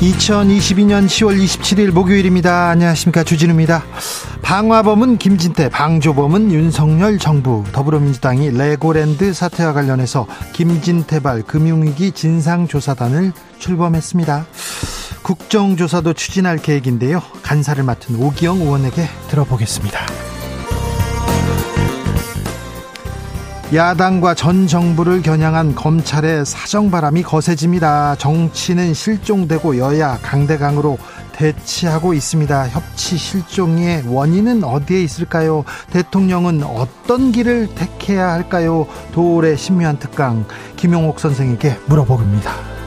2022년 10월 27일 목요일입니다. 안녕하십니까. 주진우입니다. 방화범은 김진태, 방조범은 윤석열 정부, 더불어민주당이 레고랜드 사태와 관련해서 김진태발 금융위기 진상조사단을 출범했습니다. 국정조사도 추진할 계획인데요. 간사를 맡은 오기영 의원에게 들어보겠습니다. 야당과 전 정부를 겨냥한 검찰의 사정바람이 거세집니다. 정치는 실종되고 여야 강대강으로 대치하고 있습니다. 협치 실종의 원인은 어디에 있을까요? 대통령은 어떤 길을 택해야 할까요? 도올의 신묘한 특강 김용옥 선생에게 물어봅니다.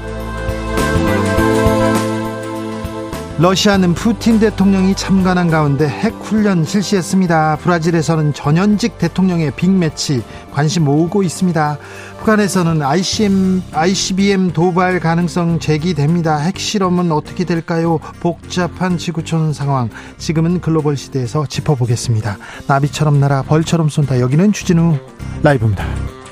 러시아는 푸틴 대통령이 참관한 가운데 핵 훈련 실시했습니다. 브라질에서는 전현직 대통령의 빅매치 관심 모으고 있습니다. 북한에서는 ICM, ICBM 도발 가능성 제기됩니다. 핵실험은 어떻게 될까요? 복잡한 지구촌 상황. 지금은 글로벌 시대에서 짚어보겠습니다. 나비처럼 날아 벌처럼 쏜다. 여기는 주진우 라이브입니다.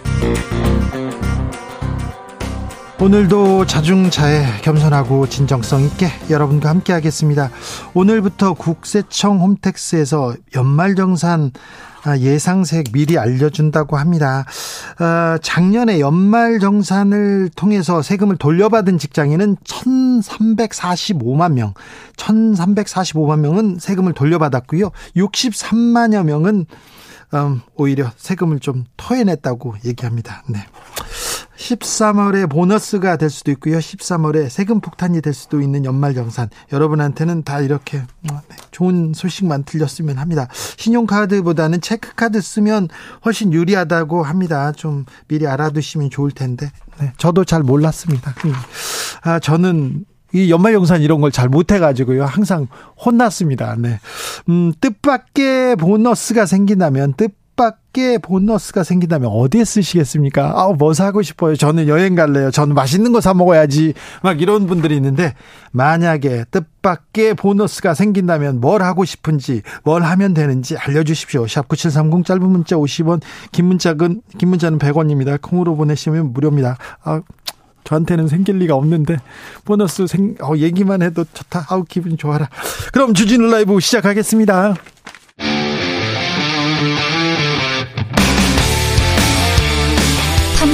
오늘도 자중자애 겸손하고 진정성 있게 여러분과 함께 하겠습니다. 오늘부터 국세청 홈택스에서 연말정산 아, 예상세액 미리 알려준다고 합니다. 아, 작년에 연말정산을 통해서 세금을 돌려받은 직장인은 1,345만 명, 1,345만 명은 세금을 돌려받았고요. 63만여 명은 음, 오히려 세금을 좀 토해냈다고 얘기합니다. 네. 13월에 보너스가 될 수도 있고요. 13월에 세금 폭탄이 될 수도 있는 연말 정산. 여러분한테는 다 이렇게 어, 네, 좋은 소식만 들렸으면 합니다. 신용카드보다는 체크카드 쓰면 훨씬 유리하다고 합니다. 좀 미리 알아두시면 좋을 텐데. 네, 저도 잘 몰랐습니다. 음. 아, 저는 이 연말정산 이런 걸 잘 못해가지고요. 항상 혼났습니다. 네. 음, 뜻밖의 보너스가 생긴다면, 뜻 뜻밖의 보너스가 생긴다면 어디에 쓰시겠습니까? 아우, 뭐 사고 싶어요. 저는 여행 갈래요. 저는 맛있는 거 사 먹어야지. 막 이런 분들이 있는데, 만약에 뜻밖의 보너스가 생긴다면 뭘 하고 싶은지, 뭘 하면 되는지 알려주십시오. 샵9730 짧은 문자 50원, 긴 문자는, 긴 문자는 100원입니다. 콩으로 보내시면 무료입니다. 아, 저한테는 생길 리가 없는데 보너스 생 어, 얘기만 해도 좋다. 아우 기분 좋아라. 그럼 주진우 라이브 시작하겠습니다.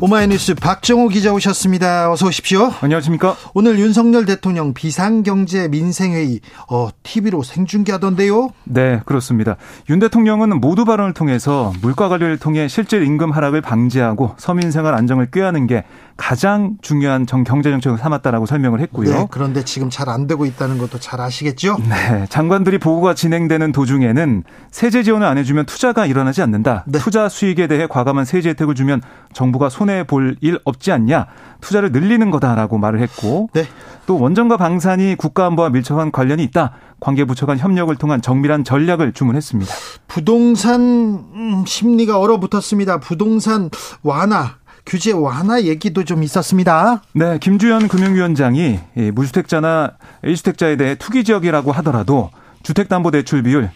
오마이뉴스 박정호 기자 오셨습니다. 어서 오십시오. 안녕하십니까? 오늘 윤석열 대통령 비상경제 민생회의 어, TV로 생중계하던데요? 네, 그렇습니다. 윤 대통령은 모두 발언을 통해서 물가 관리를 통해 실질 임금 하락을 방지하고 서민 생활 안정을 꾀하는 게 가장 중요한 정, 경제 정책을 삼았다라고 설명을 했고요. 네, 그런데 지금 잘 안 되고 있다는 것도 잘 아시겠죠? 네, 장관들이 보고가 진행되는 도중에는 세제 지원을 안 해주면 투자가 일어나지 않는다. 네. 투자 수익에 대해 과감한 세제 혜택을 주면 정부가 손해 볼 일 없지 않냐. 투자를 늘리는 거다라고 말을 했고 네. 또 원전과 방산이 국가안보와 밀접한 관련이 있다. 관계부처 간 협력을 통한 정밀한 전략을 주문했습니다. 부동산 음, 심리가 얼어붙었습니다. 부동산 완화 규제 완화 얘기도 좀 있었습니다. 네, 김주현 금융위원장이 무주택자나 1주택자에 대해 투기 지역이라고 하더라도 주택담보대출 비율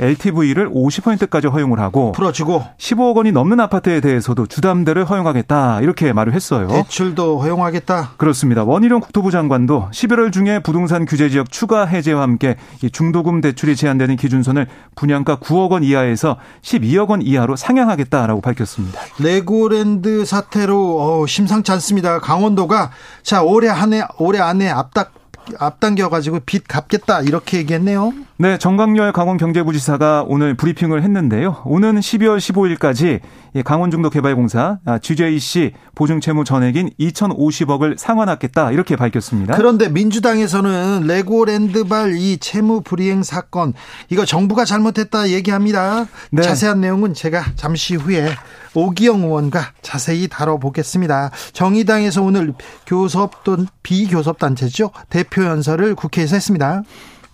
LTV를 50%까지 허용을 하고 풀어주고 15억 원이 넘는 아파트에 대해서도 주담대를 허용하겠다 이렇게 말을 했어요. 대출도 허용하겠다. 그렇습니다. 원희룡 국토부 장관도 11월 중에 부동산 규제 지역 추가 해제와 함께 중도금 대출이 제한되는 기준선을 분양가 9억 원 이하에서 12억 원 이하로 상향하겠다라고 밝혔습니다. 레고랜드 사태로 어, 심상치 않습니다. 강원도가 자 올해 한해 올해 안에 앞닥 앞당겨 가지고 빚 갚겠다 이렇게 얘기했네요. 네, 정광열 강원경제부지사가 오늘 브리핑을 했는데요. 오는 12월 15일까지 강원중도개발공사 GJC 보증채무 전액인 2,050억을 상환하겠다 이렇게 밝혔습니다. 그런데 민주당에서는 레고랜드발 이 채무 불이행 사건 이거 정부가 잘못했다 얘기합니다. 네. 자세한 내용은 제가 잠시 후에 오기영 의원과 자세히 다뤄보겠습니다. 정의당에서 오늘 교섭 또 비교섭 단체죠 대표 연설을 국회에서 했습니다.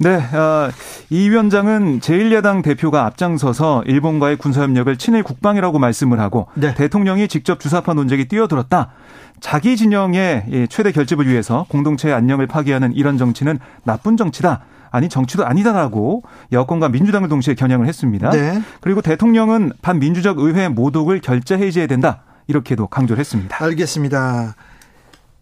네, 어, 이 위원장은 제1야당 대표가 앞장서서 일본과의 군사협력을 친일 국방이라고 말씀을 하고 네. 대통령이 직접 주사파 논쟁에 뛰어들었다. 자기 진영의 최대 결집을 위해서 공동체의 안녕을 파괴하는 이런 정치는 나쁜 정치다. 아니 정치도 아니다라고 여권과 민주당을 동시에 겨냥을 했습니다. 네. 그리고 대통령은 반민주적 의회 모독을 결재 해제해야 된다. 이렇게도 강조를 했습니다. 알겠습니다.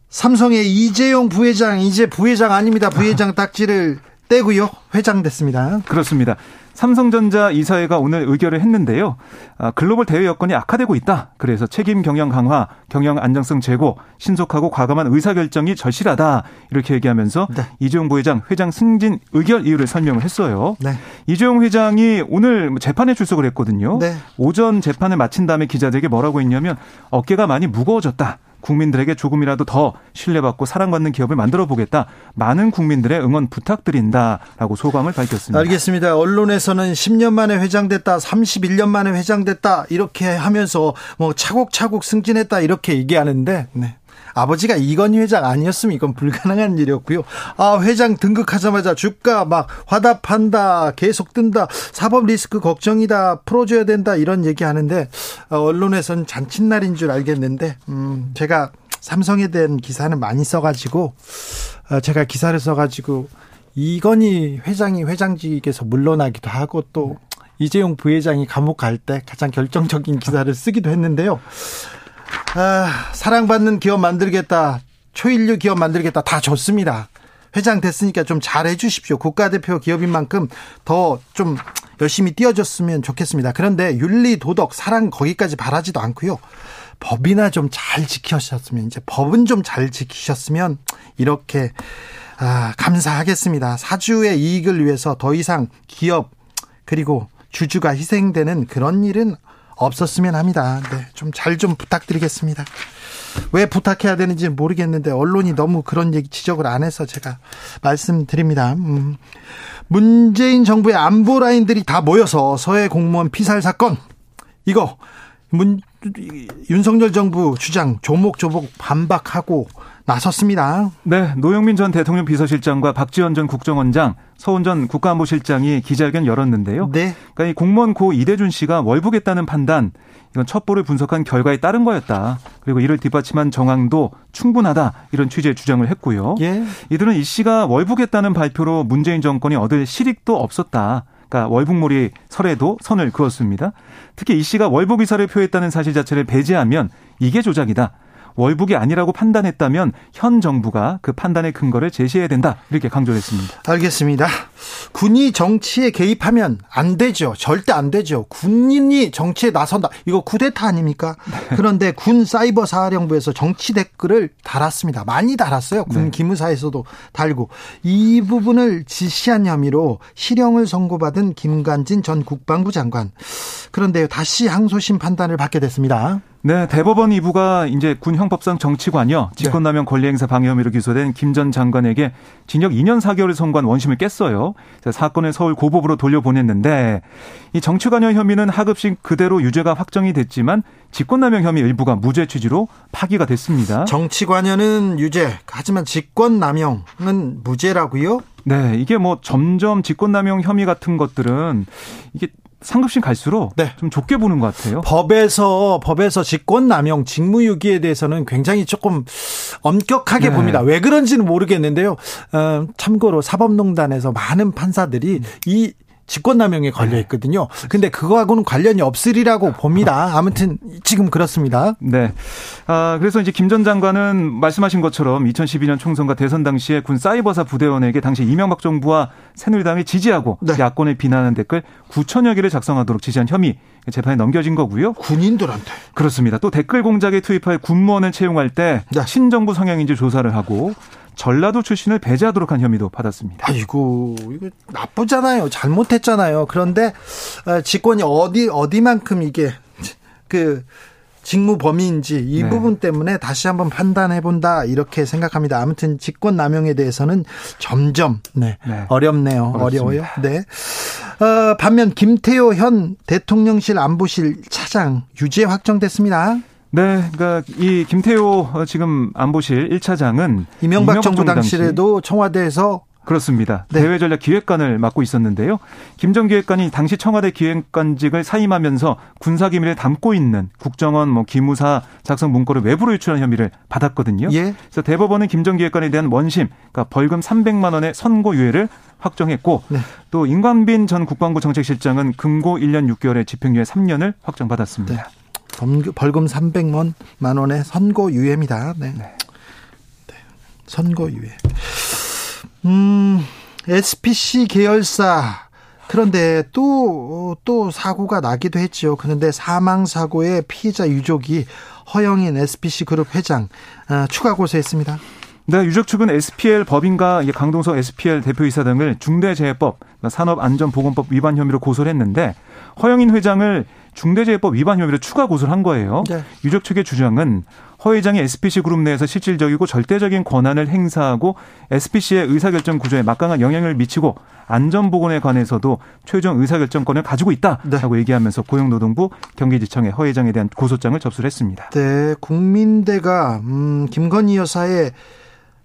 삼성의 이재용 부회장 이제 부회장 아닙니다. 부회장 딱지를 떼고요. 회장됐습니다. 그렇습니다. 삼성전자 이사회가 오늘 의결을 했는데요. 아, 글로벌 대외 여건이 악화되고 있다. 그래서 책임 경영 강화, 경영 안정성 제고, 신속하고 과감한 의사결정이 절실하다. 이렇게 얘기하면서 네. 이재용 부회장 회장 승진 의결 이유를 설명을 했어요. 네. 이재용 회장이 오늘 재판에 출석을 했거든요. 네. 오전 재판을 마친 다음에 기자들에게 뭐라고 했냐면 어깨가 많이 무거워졌다. 국민들에게 조금이라도 더 신뢰받고 사랑받는 기업을 만들어 보겠다. 많은 국민들의 응원 부탁드린다라고 소감을 밝혔습니다. 알겠습니다. 언론에서는 10년 만에 회장됐다, 31년 만에 회장됐다 이렇게 하면서 뭐 차곡차곡 승진했다 이렇게 얘기하는데 네. 아버지가 이건희 회장 아니었으면 이건 불가능한 일이었고요. 아, 회장 등극하자마자 주가 막 화답한다, 계속 뜬다, 사법 리스크 걱정이다, 풀어줘야 된다, 이런 얘기 하는데, 어, 언론에선 잔칫날인 줄 알겠는데, 음, 제가 삼성에 대한 기사는 많이 써가지고, 어, 제가 기사를 써가지고, 이건희 회장이 회장직에서 물러나기도 하고 또 이재용 부회장이 감옥 갈 때 가장 결정적인 기사를 쓰기도 했는데요. 아, 사랑받는 기업 만들겠다. 초일류 기업 만들겠다. 다 좋습니다. 회장 됐으니까 좀 잘해 주십시오. 국가대표 기업인 만큼 더 좀 열심히 뛰어줬으면 좋겠습니다. 그런데 윤리, 도덕, 사랑 거기까지 바라지도 않고요. 법이나 좀 잘 지키셨으면 이제 법은 좀 잘 지키셨으면 이렇게 아, 감사하겠습니다. 사주의 이익을 위해서 더 이상 기업 그리고 주주가 희생되는 그런 일은 없었으면 합니다. 네, 좀 잘좀 좀 부탁드리겠습니다. 왜 부탁해야 되는지 모르겠는데 언론이 너무 그런 얘기 지적을 안 해서 제가 말씀드립니다. 음. 문재인 정부의 안보 라인들이 다 모여서 서해 공무원 피살 사건 이거 문 윤석열 정부 주장 조목조목 반박하고 나섰습니다. 네, 노영민 전 대통령 비서실장과 박지원 전 국정원장, 서훈 전 국가안보실장이 기자회견 열었는데요. 네. 그러니까 이 공무원 고 이대준 씨가 월북했다는 판단, 이건 첩보를 분석한 결과에 따른 거였다. 그리고 이를 뒷받침한 정황도 충분하다. 이런 취지의 주장을 했고요. 예. 이들은 이 씨가 월북했다는 발표로 문재인 정권이 얻을 실익도 없었다. 그러니까 월북몰이 설에도 선을 그었습니다. 특히 이 씨가 월북 의사를 표했다는 사실 자체를 배제하면 이게 조작이다. 월북이 아니라고 판단했다면 현 정부가 그 판단의 근거를 제시해야 된다. 이렇게 강조했습니다. 알겠습니다. 군이 정치에 개입하면 안 되죠. 절대 안 되죠. 군인이 정치에 나선다. 이거 쿠데타 아닙니까? 네. 그런데 군 사이버 사령부에서 정치 댓글을 달았습니다. 많이 달았어요. 군 네. 기무사에서도 달고 이 부분을 지시한 혐의로 실형을 선고받은 김관진 전 국방부 장관. 그런데 다시 항소심 판단을 받게 됐습니다. 네, 대법원 2부가 이제 군 형법상 정치관여 직권남용 권리행사 방해 혐의로 기소된 김 전 장관에게 징역 2년 4개월을 선고한 원심을 깼어요. 사건을 서울 고법으로 돌려보냈는데 이 정치관여 혐의는 하급식 그대로 유죄가 확정이 됐지만 직권남용 혐의 일부가 무죄 취지로 파기가 됐습니다. 정치관여는 유죄, 하지만 직권남용은 무죄라고요? 네, 이게 뭐 점점 직권남용 혐의 같은 것들은 이게 상급심 갈수록 네. 좀 좁게 보는 것 같아요. 법에서 법에서 직권 남용, 직무유기에 대해서는 굉장히 조금 엄격하게 네. 봅니다. 왜 그런지는 모르겠는데요. 어, 참고로 사법농단에서 많은 판사들이 이 직권남용에 걸려 네. 있거든요. 근데 그거하고는 관련이 없으리라고 봅니다. 아무튼 지금 그렇습니다. 네. 아, 그래서 이제 김 전 장관은 말씀하신 것처럼 2012년 총선과 대선 당시에 군 사이버사 부대원에게 당시 이명박 정부와 새누리당이 지지하고 네. 야권을 비난하는 댓글 9천여 개를 작성하도록 지시한 혐의 재판에 넘겨진 거고요. 군인들한테. 그렇습니다. 또 댓글 공작에 투입할 군무원을 채용할 때 네. 친정부 성향인지 조사를 하고 전라도 출신을 배제하도록 한 혐의도 받았습니다. 아이고 이거 나쁘잖아요. 잘못했잖아요. 그런데 어, 직권이 어디 어디만큼 이게 그 직무 범위인지 이 네. 부분 때문에 다시 한번 판단해 본다 이렇게 생각합니다. 아무튼 직권 남용에 대해서는 점점 네, 네. 어렵네요. 어렵습니다. 어려워요. 네. 어, 반면 김태호 현 대통령실 안보실 차장 유죄 확정됐습니다. 네, 그러니까 이 김태호 어, 지금 안보실 1차장은 이명박, 이명박 정부 당시에도 청와대에서 그렇습니다. 네. 대외전략 기획관을 맡고 있었는데요. 김전 기획관이 당시 청와대 기획관직을 사임하면서 군사기밀을 담고 있는 국정원 뭐 기무사 작성 문건을 외부로 유출한 혐의를 받았거든요. 예. 그래서 대법원은 김전 기획관에 대한 원심, 그러니까 벌금 300만 원의 선고유예를 확정했고 네. 또 임관빈 전 국방부 정책실장은 금고 1년 6개월의 집행유예 3년을 확정받았습니다. 네. 벌금 300만 원의 선고유예입니다. 네. 네. 네. 선고유예. 음, SPC 계열사 그런데 또, 또 사고가 나기도 했죠. 그런데 사망 사고의 피해자 유족이 허영인 SPC 그룹 회장 어, 추가 고소했습니다. 네, 유족 측은 SPL 법인과 강동석 SPL 대표이사 등을 중대재해법, 산업안전보건법 위반 혐의로 고소를 했는데 허영인 회장을 중대재해법 위반 혐의로 추가 고소를 한 거예요. 네. 유족 측의 주장은 허 회장이 SPC 그룹 내에서 실질적이고 절대적인 권한을 행사하고 SPC의 의사결정 구조에 막강한 영향을 미치고 안전보건에 관해서도 최종 의사결정권을 가지고 있다라고 네. 얘기하면서 고용노동부 경기지청에 허 회장에 대한 고소장을 접수를 했습니다. 네, 국민대가 음, 김건희 여사의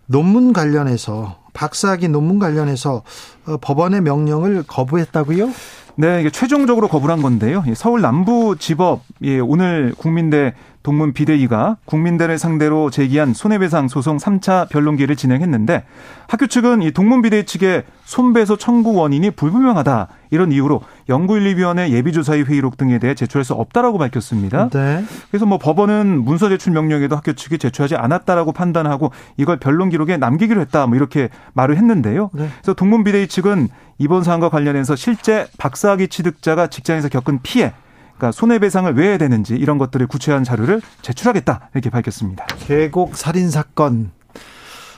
논문 관련해서 박사학위 논문 관련해서 어, 법원의 명령을 거부했다고요? 네, 이게 최종적으로 거부한 건데요. 서울 남부지법 예, 오늘 국민대 동문 비대위가 국민대를 상대로 제기한 손해배상 소송 3차 변론기를 진행했는데 학교 측은 이 동문 비대위 측의 손배소 청구 원인이 불분명하다 이런 이유로 연구윤리위원회 예비조사의 회의록 등에 대해 제출할 수 없다라고 밝혔습니다. 네. 그래서 뭐 법원은 문서 제출 명령에도 학교 측이 제출하지 않았다라고 판단하고 이걸 변론 기록에 남기기로 했다 뭐 이렇게 말을 했는데요. 네. 그래서 동문 비대위 측은 이번 사안과 관련해서 실제 박사학위 취득자가 직장에서 겪은 피해 그러니까 손해배상을 왜 해야 되는지 이런 것들을 구체화한 자료를 제출하겠다 이렇게 밝혔습니다. 계곡 살인 사건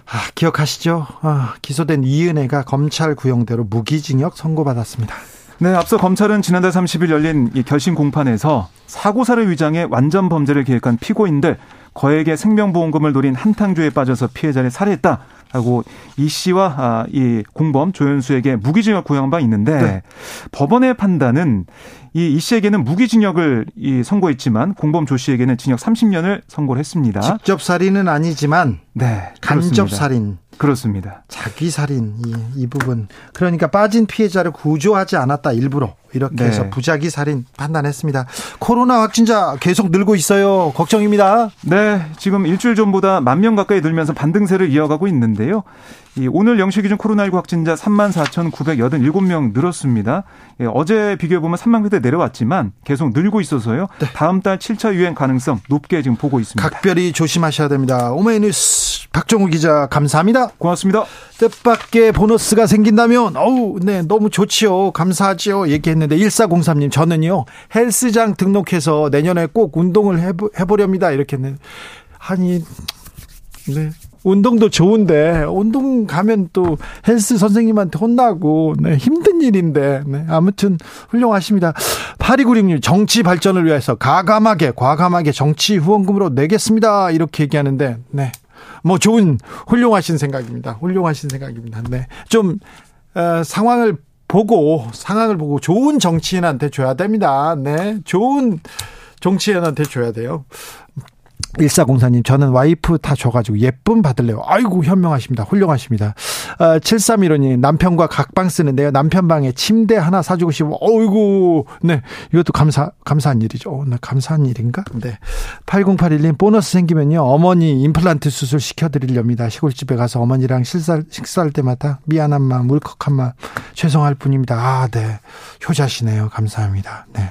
아, 기억하시죠? 아, 기소된 이은혜가 검찰 구형대로 무기징역 선고받았습니다. 네, 앞서 검찰은 지난달 30일 열린 결심 공판에서 사고사를 위장해 완전 범죄를 계획한 피고인들 거액의 생명보험금을 노린 한탕주에 빠져서 피해자를 살해했다. 하고 이 씨와 아, 이 공범 조현수에게 무기징역 구형한 바 있는데 네. 법원의 판단은 이 이 씨에게는 무기징역을 이 선고했지만 공범 조 씨에게는 징역 30년을 선고를 했습니다. 직접 살인은 아니지만 네, 간접 살인 그렇습니다. 자기 살인 이, 이 부분 그러니까 빠진 피해자를 구조하지 않았다 일부러 이렇게 네. 해서 부작위 살인 판단했습니다. 코로나 확진자 계속 늘고 있어요. 걱정입니다. 네, 지금 일주일 전보다 만 명 가까이 늘면서 반등세를 이어가고 있는데요. 이 오늘 영시 기준 코로나19 확진자 3만 4,987명 늘었습니다. 예, 어제 비교해 보면 3만 명대 내려왔지만 계속 늘고 있어서요. 네. 다음 달 7차 유행 가능성 높게 지금 보고 있습니다. 각별히 조심하셔야 됩니다. 오메이뉴스 박정우 기자 감사합니다. 고맙습니다. 뜻밖의 보너스가 생긴다면 어우 네 너무 좋지요. 감사하지요. 얘기했는데 1403님 저는요 헬스장 등록해서 내년에 꼭 운동을 해보, 해보렵니다. 이렇게 했는데 아니 네 운동도 좋은데 운동 가면 또 헬스 선생님한테 혼나고 네, 힘든 일인데 네, 아무튼 훌륭하십니다. 8296님 정치 발전을 위해서 가감하게 과감하게 정치 후원금으로 내겠습니다. 이렇게 얘기하는데 네. 뭐 좋은 훌륭하신 생각입니다. 훌륭하신 생각입니다. 네. 좀 어, 상황을 보고 상황을 보고 좋은 정치인한테 줘야 됩니다. 네. 좋은 정치인한테 줘야 돼요. 1404님, 저는 와이프 다 줘가지고 예쁨 받을래요. 아이고, 현명하십니다. 훌륭하십니다. 아, 7315님, 남편과 각방 쓰는데요. 남편 방에 침대 하나 사주고 싶어. 어이구, 네. 이것도 감사, 감사한 일이죠. 어, 네, 감사한 일인가? 네. 8081님, 보너스 생기면요. 어머니 임플란트 수술 시켜드리렵니다. 시골집에 가서 어머니랑 식사, 식사할 때마다 미안한 마음, 울컥한 마음, 죄송할 뿐입니다. 아, 네. 효자시네요. 감사합니다. 네.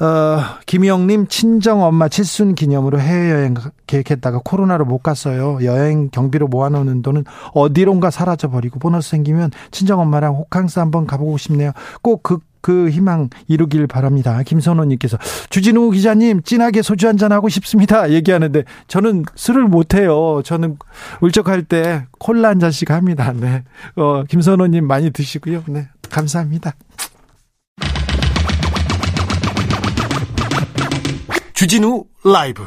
어, 김영님 친정 엄마 칠순 기념으로 해외여행 계획했다가 코로나로 못 갔어요. 여행 경비로 모아놓는 돈은 어디론가 사라져 버리고 보너스 생기면 친정 엄마랑 호캉스 한번 가보고 싶네요. 꼭 그, 그 희망 이루길 바랍니다. 김선호님께서 주진우 기자님 진하게 소주 한잔 하고 싶습니다. 얘기하는데 저는 술을 못해요. 저는 울적할 때 콜라 한 잔씩 합니다. 네. 어, 김선호님 많이 드시고요. 네. 감사합니다. 주진우 라이브.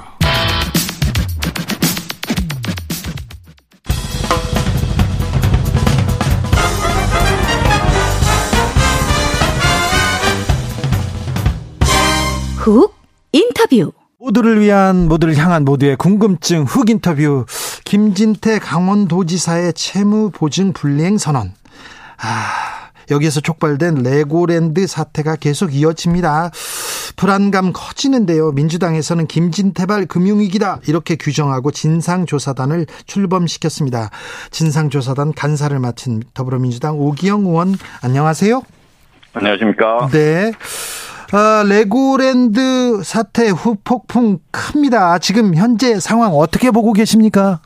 훅 인터뷰. 모두를 위한 모두를 향한 모두의 궁금증 훅 인터뷰. 김진태 강원도지사의 채무 보증 불이행 선언. 아 여기에서 촉발된 레고랜드 사태가 계속 이어집니다. 불안감 커지는데요. 민주당에서는 김진태발 금융위기다 이렇게 규정하고 진상조사단을 출범시켰습니다. 진상조사단 간사를 맡은 더불어민주당 오기영 의원 안녕하세요. 안녕하십니까. 네. 아, 레고랜드 사태 후폭풍 큽니다. 지금 현재 상황 어떻게 보고 계십니까?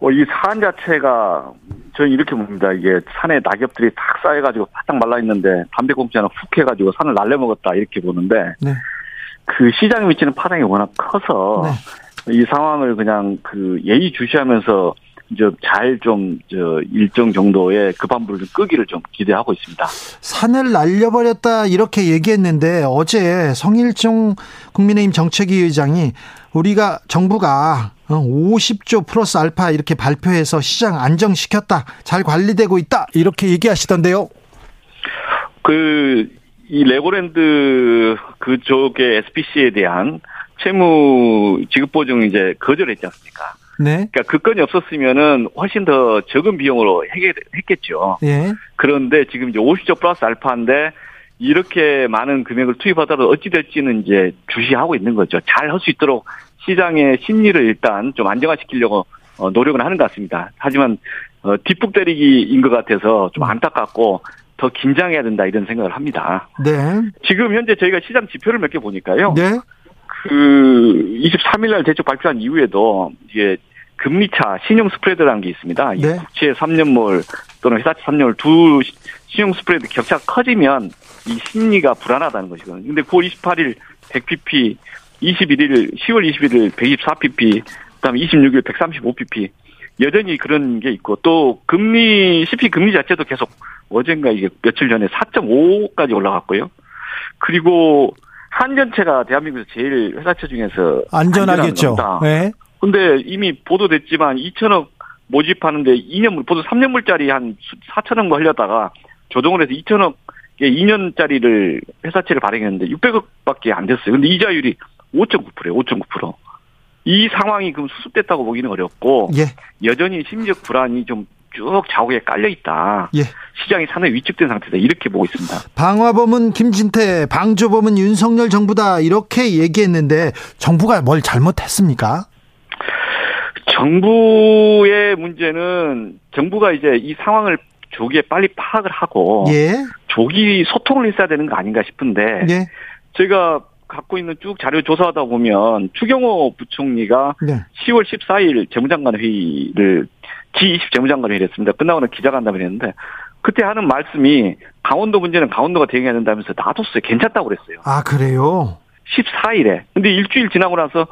어, 이 사안 자체가 저는 이렇게 봅니다. 이게 산에 낙엽들이 탁 쌓여가지고 바짝 말라 있는데 담배꽁초는 훅 해가지고 산을 날려 먹었다 이렇게 보는데 네. 그 시장에 미치는 파장이 워낙 커서 네. 이 상황을 그냥 그 예의 주시하면서 이제 잘좀저 일정 정도의 급한 불을 좀 끄기를 좀 기대하고 있습니다. 산을 날려버렸다 이렇게 얘기했는데 어제 성일종 국민의힘 정책위 의장이 우리가 정부가 50조 어, 플러스 알파 이렇게 발표해서 시장 안정시켰다. 잘 관리되고 있다. 이렇게 얘기하시던데요. 그, 이 레고랜드 그쪽의 SPC에 대한 채무 지급 보증 이제 거절했지 않습니까? 네. 그러니까 그 건이 없었으면은 훨씬 더 적은 비용으로 해결했겠죠. 예. 그런데 지금 이제 50조 플러스 알파인데 이렇게 많은 금액을 투입하더라도 어찌 될지는 이제 주시하고 있는 거죠. 잘 할 수 있도록 시장의 심리를 일단 좀 안정화시키려고 어, 노력은 하는 것 같습니다. 하지만 어, 뒷북 때리기인 것 같아서 좀 안타깝고 더 긴장해야 된다 이런 생각을 합니다. 네. 지금 현재 저희가 시장 지표를 몇 개 보니까요. 네. 그 23일 날 대책 발표한 이후에도 이게 금리차 신용 스프레드라는 게 있습니다. 네. 국채 3년물 또는 회사채 3년물 두 신용 스프레드 격차가 커지면 이 심리가 불안하다는 것이거든요. 근데 9월 28일 100pp 21일 10월 21일 124pp 그다음에 26일 135pp 여전히 그런 게 있고 또 금리 CP 금리 자체도 계속 어젠가 이게 며칠 전에 4.5까지 올라갔고요. 그리고 한전체가 대한민국에서 제일 회사채 중에서 안전하겠죠. 네. 근데 이미 보도됐지만 2천억 모집하는데 2년물 보도 3년물짜리 한 4천억 뭐 하려다가 조정을 해서 2천억 2년짜리를 회사채를 발행했는데 600억밖에 안 됐어요. 근데 이자율이 5.9%예요. 5.9%. 이 상황이 그럼 수습됐다고 보기는 어렵고 예. 여전히 심리적 불안이 좀 쭉 좌우에 깔려 있다. 예. 시장이 상당히 위축된 상태다. 이렇게 보고 있습니다. 방화범은 김진태, 방조범은 윤석열 정부다. 이렇게 얘기했는데 정부가 뭘 잘못했습니까? 정부의 문제는 정부가 이제 이 상황을 조기에 빨리 파악을 하고 예. 조기 소통을 했어야 되는 거 아닌가 싶은데 예. 제가 갖고 있는 쭉 자료 조사하다 보면 추경호 부총리가 네. 10월 14일 재무장관 회의를 G20 재무장관 회의를 했습니다. 끝나고 는 기자간담회를 했는데 그때 하는 말씀이 강원도 문제는 강원도가 대응해야 된다면서 놔뒀어요. 괜찮다고 그랬어요. 아 그래요? 14일에. 근데 일주일 지나고 나서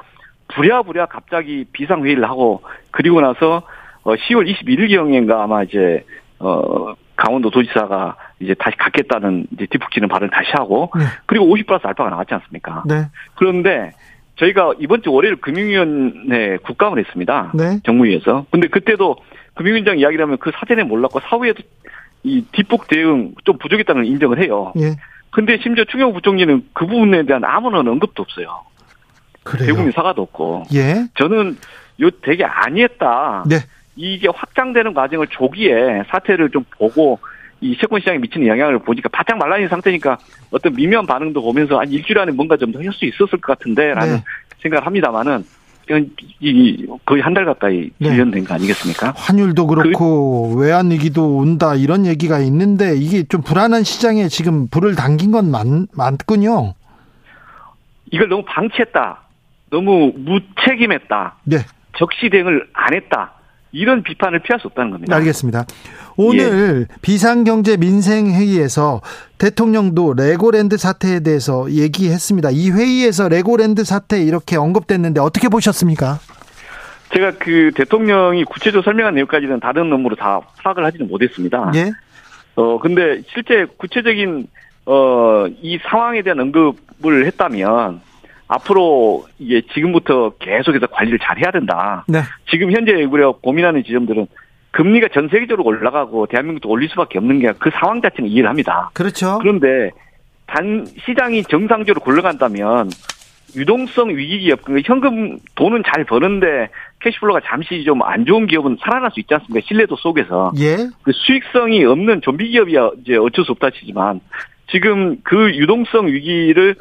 부랴부랴 갑자기 비상회의를 하고 그리고 나서 10월 21일경인가 아마 이제 어 강원도 도지사가 이제 다시 갖겠다는 이제 뒷북치는 발언을 다시 하고 네. 그리고 50 플러스 알파가 나왔지 않습니까? 네. 그런데 저희가 이번 주 월요일 금융위원회 국감을 했습니다. 네. 정무위에서. 근데 그때도 금융위원장 이야기를 하면 그 사전에 몰랐고 사후에도 이 뒷북 대응 좀 부족했다는 걸 인정을 해요. 예. 근데 심지어 충영 부총리는 그 부분에 대한 아무런 언급도 없어요. 그래요? 대국민 사과도 없고. 예. 저는 요 되게 아니했다. 네. 이게 확장되는 과정을 조기에 사태를 좀 보고 이 채권 시장에 미치는 영향을 보니까 바짝 말라있는 상태니까 어떤 미묘한 반응도 보면서 한 일주일 안에 뭔가 좀 더 할 수 있었을 것 같은데라는 네. 생각을 합니다만은 이 거의 한 달 가까이 진전된 네. 거 아니겠습니까? 환율도 그렇고 그, 외환 위기도 온다 이런 얘기가 있는데 이게 좀 불안한 시장에 지금 불을 당긴 건 많, 많군요. 이걸 너무 방치했다. 너무 무책임했다. 네. 적시 대응을 안 했다. 이런 비판을 피할 수 없다는 겁니다. 알겠습니다. 오늘 예. 비상경제 민생회의에서 대통령도 레고랜드 사태에 대해서 얘기했습니다. 이 회의에서 레고랜드 사태 이렇게 언급됐는데 어떻게 보셨습니까? 제가 그 대통령이 구체적으로 설명한 내용까지는 다른 업무로 다 파악을 하지는 못했습니다. 예. 어, 근데 실제 구체적인, 어, 이 상황에 대한 언급을 했다면 앞으로 이게 지금부터 계속해서 관리를 잘 해야 된다. 네. 지금 현재 우리가 고민하는 지점들은 금리가 전 세계적으로 올라가고 대한민국도 올릴 수밖에 없는 게 그 상황 자체는 이해를 합니다. 그렇죠. 그런데 단 시장이 정상적으로 굴러간다면 유동성 위기 기업, 그 현금 돈은 잘 버는데 캐시플로가 잠시 좀 안 좋은 기업은 살아날 수 있지 않습니까? 신뢰도 속에서. 예. 그 수익성이 없는 좀비 기업이야 이제 어쩔 수 없다 치지만 지금 그 유동성 위기를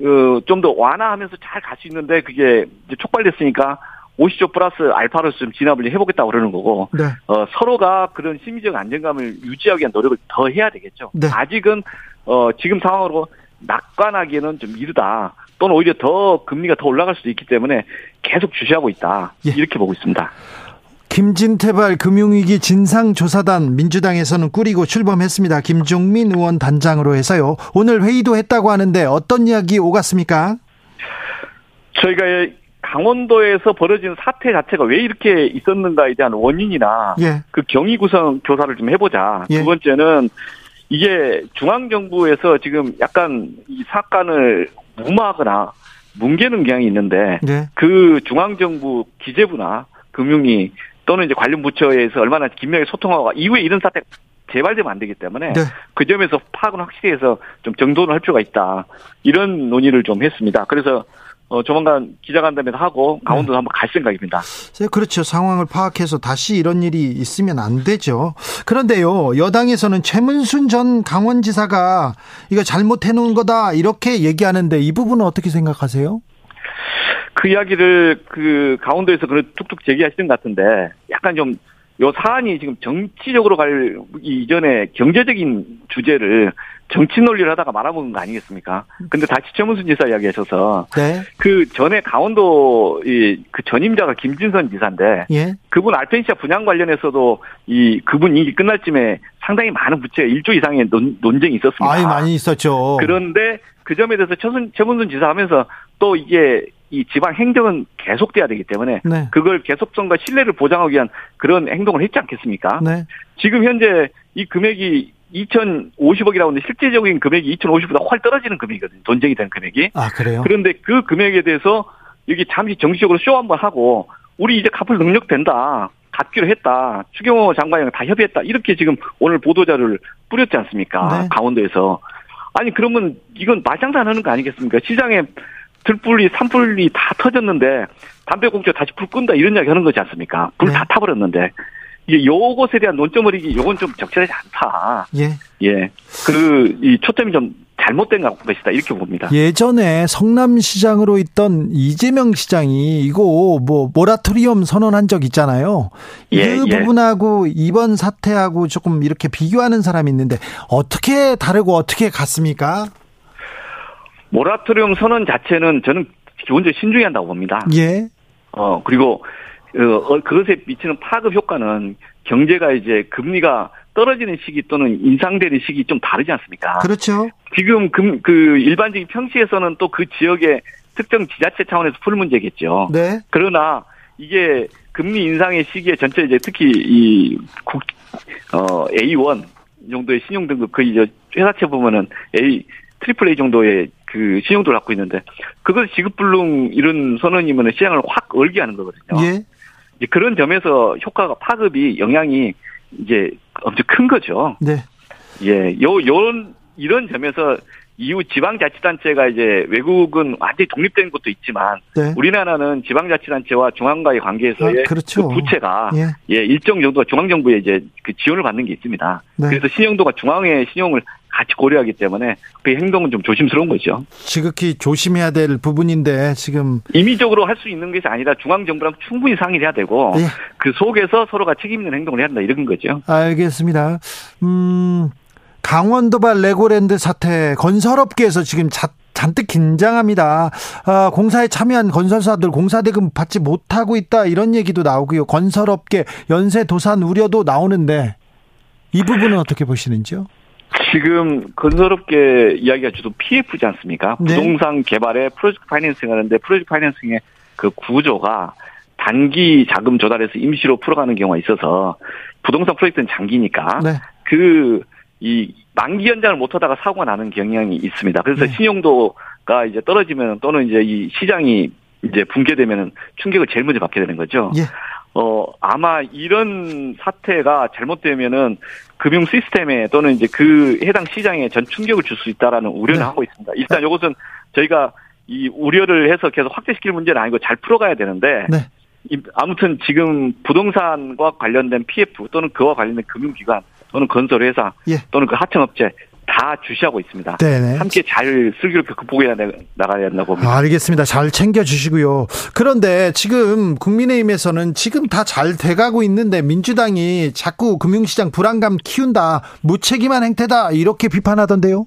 어, 좀더 완화하면서 잘 갈 수 있는데 그게 이제 촉발됐으니까 50조 플러스 알파로 좀 진압을 해보겠다고 그러는 거고 네. 어, 서로가 그런 심리적 안정감을 유지하기 위한 노력을 더 해야 되겠죠. 네. 아직은 어, 지금 상황으로 낙관하기에는 좀 이르다. 또는 오히려 더 금리가 더 올라갈 수도 있기 때문에 계속 주시하고 있다. 예. 이렇게 보고 있습니다. 김진태발 금융위기 진상조사단 민주당에서는 꾸리고 출범했습니다. 김종민 의원 단장으로 해서요. 오늘 회의도 했다고 하는데 어떤 이야기 오갔습니까? 저희가 강원도에서 벌어진 사태 자체가 왜 이렇게 있었는가에 대한 원인이나 예. 그 경위 구성 조사를 좀 해보자. 예. 두 번째는 이게 중앙정부에서 지금 약간 이 사건을 무마하거나 뭉개는 경향이 있는데 네. 그 중앙정부 기재부나 금융위 또는 이제 관련 부처에서 얼마나 긴밀하게 소통하고 이후에 이런 사태 재발되면 안 되기 때문에 네. 그 점에서 파악은 확실히 해서 좀 정돈을 할 필요가 있다. 이런 논의를 좀 했습니다. 그래서 어, 조만간 기자간담회도 하고 강원도 네. 한번 갈 생각입니다. 네, 그렇죠. 상황을 파악해서 다시 이런 일이 있으면 안 되죠. 그런데요, 여당에서는 최문순 전 강원지사가 이거 잘못해 놓은 거다 이렇게 얘기하는데 이 부분은 어떻게 생각하세요? 그 이야기를 그 강원도에서 그런 툭툭 제기하시는 것 같은데 약간 좀 요 사안이 지금 정치적으로 갈 이전에 경제적인 주제를 정치 논리를 하다가 말아먹은 거 아니겠습니까? 근데 다시 최문순 지사 이야기 하셔서 네. 그 전에 강원도 이 그 전임자가 김진선 지사인데 예. 그분 알펜시아 분양 관련해서도 이 그분 임기 끝날 쯤에 상당히 많은 부채 1조 이상의 논, 논쟁이 있었습니다. 아이 많이 있었죠. 그런데 그 점에 대해서 최순, 최문순 지사 하면서 또 이게 이 지방 행정은 계속돼야 되기 때문에 네. 그걸 계속성과 신뢰를 보장하기 위한 그런 행동을 했지 않겠습니까? 네. 지금 현재 이 금액이 2,050억이라고 하는데 실제적인 금액이 2,050보다 훨 떨어지는 금액이거든요. 돈쟁이 된 금액이. 아, 그래요? 그런데 그 금액에 대해서 여기 잠시 정식적으로 쇼 한번 하고 우리 이제 갚을 능력 된다. 갚기로 했다. 추경호 장관이랑 다 협의했다. 이렇게 지금 오늘 보도자를 뿌렸지 않습니까? 네. 강원도에서. 아니 그러면 이건 말장난 하는 거 아니겠습니까? 시장에 들불이 산불이 다 터졌는데 담배꽁초 다시 불 끈다 이런 이야기 하는 거지 않습니까? 불다 네. 타버렸는데 이게 요것에 대한 논점을 이게 요건 좀 적절하지 않다. 예. 예. 그, 이 초점이 좀 잘못된 것이다. 이렇게 봅니다. 예전에 성남시장으로 있던 이재명 시장이 이거 뭐 모라토리엄 선언한 적 있잖아요. 예, 그 예. 부분하고 이번 사태하고 조금 이렇게 비교하는 사람이 있는데 어떻게 다르고 어떻게 같습니까? 모라토리엄 선언 자체는 저는 기본적으로 신중히 한다고 봅니다. 예. 어, 그리고 어, 어, 그것에 미치는 파급 효과는 경제가 이제 금리가 떨어지는 시기 또는 인상되는 시기 좀 다르지 않습니까? 그렇죠. 지금 금, 그 일반적인 평시에서는 또 그 지역의 특정 지자체 차원에서 풀 문제겠죠. 네. 그러나 이게 금리 인상의 시기에 전체 이제 특히 이 국, 어, A1 정도의 신용 등급 그 이제 회사채 보면은 A triple A 정도의 그 신용도를 갖고 있는데 그걸 지급불능 이런 선언이면 시장을 확 얼게 하는 거거든요. 예. 이제 그런 점에서 효과가 파급이 영향이 이제 엄청 큰 거죠. 네. 예, 요, 요런, 이런 점에서 이후 지방자치단체가 이제 외국은 완전히 독립된 것도 있지만 네. 우리나라는 지방자치단체와 중앙과의 관계에서의 아, 그렇죠. 그 부채가 예. 예. 일정 정도가 중앙정부의 이제 그 지원을 받는 게 있습니다. 네. 그래서 신용도가 중앙의 신용을 같이 고려하기 때문에 그 행동은 좀 조심스러운 거죠. 지극히 조심해야 될 부분인데 지금 임의적으로 할 수 있는 것이 아니라 중앙 정부랑 충분히 상의를 해야 되고 예. 그 속에서 서로가 책임 있는 행동을 해야 한다 이런 거죠. 알겠습니다. 음. 강원도발 레고랜드 사태 건설업계에서 지금 자, 잔뜩 긴장합니다. 아, 공사에 참여한 건설사들 공사 대금 받지 못하고 있다 이런 얘기도 나오고요. 건설업계 연쇄 도산 우려도 나오는데 이 부분은 어떻게 보시는지요? 지금 건설업계 이야기가 주로 PF지 않습니까? 네. 부동산 개발에 프로젝트 파이낸싱 하는데 프로젝트 파이낸싱의 그 구조가 단기 자금 조달해서 임시로 풀어가는 경우가 있어서 부동산 프로젝트는 장기니까 네. 그 이 만기 연장을 못하다가 사고가 나는 경향이 있습니다. 그래서 네. 신용도가 이제 떨어지면 또는 이제 이 시장이 이제 붕괴되면 충격을 제일 먼저 받게 되는 거죠. 예. 어 아마 이런 사태가 잘못되면은 금융 시스템에 또는 이제 그 해당 시장에 전 충격을 줄 수 있다라는 우려를 네. 하고 있습니다. 일단 네. 이것은 저희가 이 우려를 해서 계속 확대시킬 문제는 아니고 잘 풀어가야 되는데 네. 아무튼 지금 부동산과 관련된 PF 또는 그와 관련된 금융기관 또는 건설회사 예. 또는 그 하청업체 다 주시하고 있습니다. 네네. 함께 잘 슬기롭게 극복해 나가야 된다고 봅니다. 알겠습니다. 잘 챙겨주시고요. 그런데 지금 국민의힘에서는 지금 다 잘 돼가고 있는데 민주당이 자꾸 금융시장 불안감 키운다, 무책임한 행태다 이렇게 비판하던데요.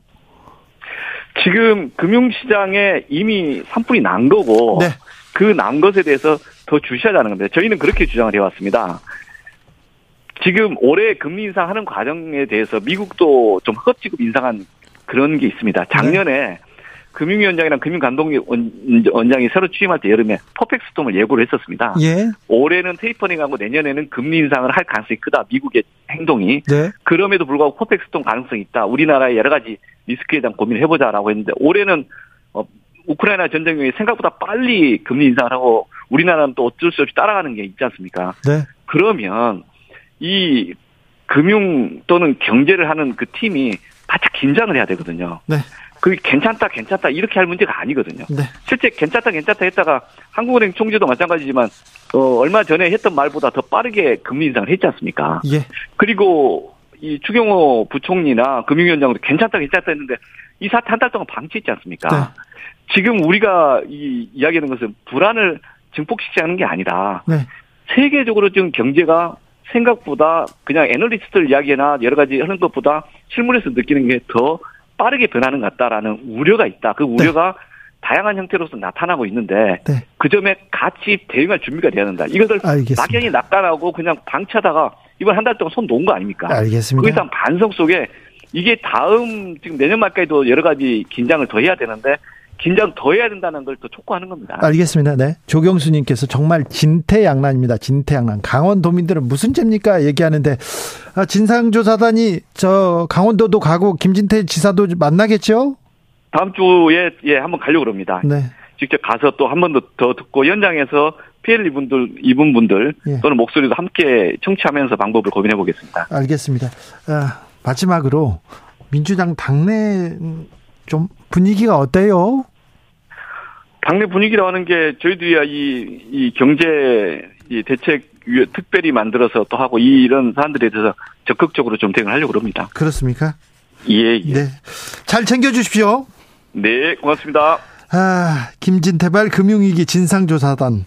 지금 금융시장에 이미 산불이 난 거고 네. 그난 것에 대해서 더 주시하자는 건데 저희는 그렇게 주장을 해왔습니다. 지금 올해 금리 인상하는 과정에 대해서 미국도 좀 허겁지겁 인상한 그런 게 있습니다. 작년에 네. 금융위원장이랑 금융감독원장이 새로 취임할 때 여름에 perfect storm을 예고를 했었습니다. 예. 올해는 tapering하고 내년에는 금리 인상을 할 가능성이 크다. 미국의 행동이. 네. 그럼에도 불구하고 perfect storm 가능성이 있다. 우리나라의 여러 가지 리스크에 대한 고민을 해보자라고 했는데 올해는 어, 우크라이나 전쟁이 생각보다 빨리 금리 인상을 하고 우리나라는 또 어쩔 수 없이 따라가는 게 있지 않습니까? 네. 그러면 이 금융 또는 경제를 하는 그 팀이 바짝 긴장을 해야 되거든요. 네. 그게 괜찮다, 괜찮다, 이렇게 할 문제가 아니거든요. 네. 실제 괜찮다, 괜찮다 했다가 한국은행 총재도 마찬가지지만, 어, 얼마 전에 했던 말보다 더 빠르게 금리 인상을 했지 않습니까? 예. 그리고 이 추경호 부총리나 금융위원장도 괜찮다, 괜찮다 했는데 이 사태 한 달 동안 방치했지 않습니까? 네. 지금 우리가 이 이야기하는 것은 불안을 증폭시키지 않는 게 아니라 네. 세계적으로 지금 경제가 생각보다 그냥 애널리스트들 이야기나 여러 가지 하는 것보다 실물에서 느끼는 게 더 빠르게 변하는 것 같다라는 우려가 있다. 그 우려가 네. 다양한 형태로서 나타나고 있는데 네. 그 점에 같이 대응할 준비가 돼야 된다. 이것을 알겠습니다. 막연히 낙관하고 그냥 방치하다가 이번 한 달 동안 손 놓은 거 아닙니까? 알겠습니다. 그 이상 반성 속에 이게 다음 지금 내년 말까지도 여러 가지 긴장을 더 해야 되는데 긴장 더 해야 된다는 걸 또 촉구하는 겁니다. 알겠습니다. 네. 조경수님께서 정말 진퇴양난입니다. 진퇴양난. 강원도민들은 무슨 죄입니까? 얘기하는데 아, 진상조사단이 저 강원도도 가고 김진태 지사도 만나겠죠? 다음 주에 예 한번 가려고 그럽니다. 네. 직접 가서 또 한 번 더 듣고 현장에서 피해 이분들 이분 분들 예. 또는 목소리도 함께 청취하면서 방법을 고민해 보겠습니다. 알겠습니다. 아, 마지막으로 민주당 당내 좀 분위기가 어때요? 당내 분위기라고 하는 게 저희들이 이, 이 경제 이 대책 특별히 만들어서 또 하고 이런 사람들에 대해서 적극적으로 좀 대응을 하려고 합니다. 그렇습니까? 예, 예. 네. 잘 챙겨주십시오. 네, 고맙습니다. 아, 김진태발 금융위기 진상조사단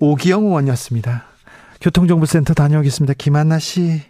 오기영 의원이었습니다. 교통정보센터 다녀오겠습니다. 김한나 씨.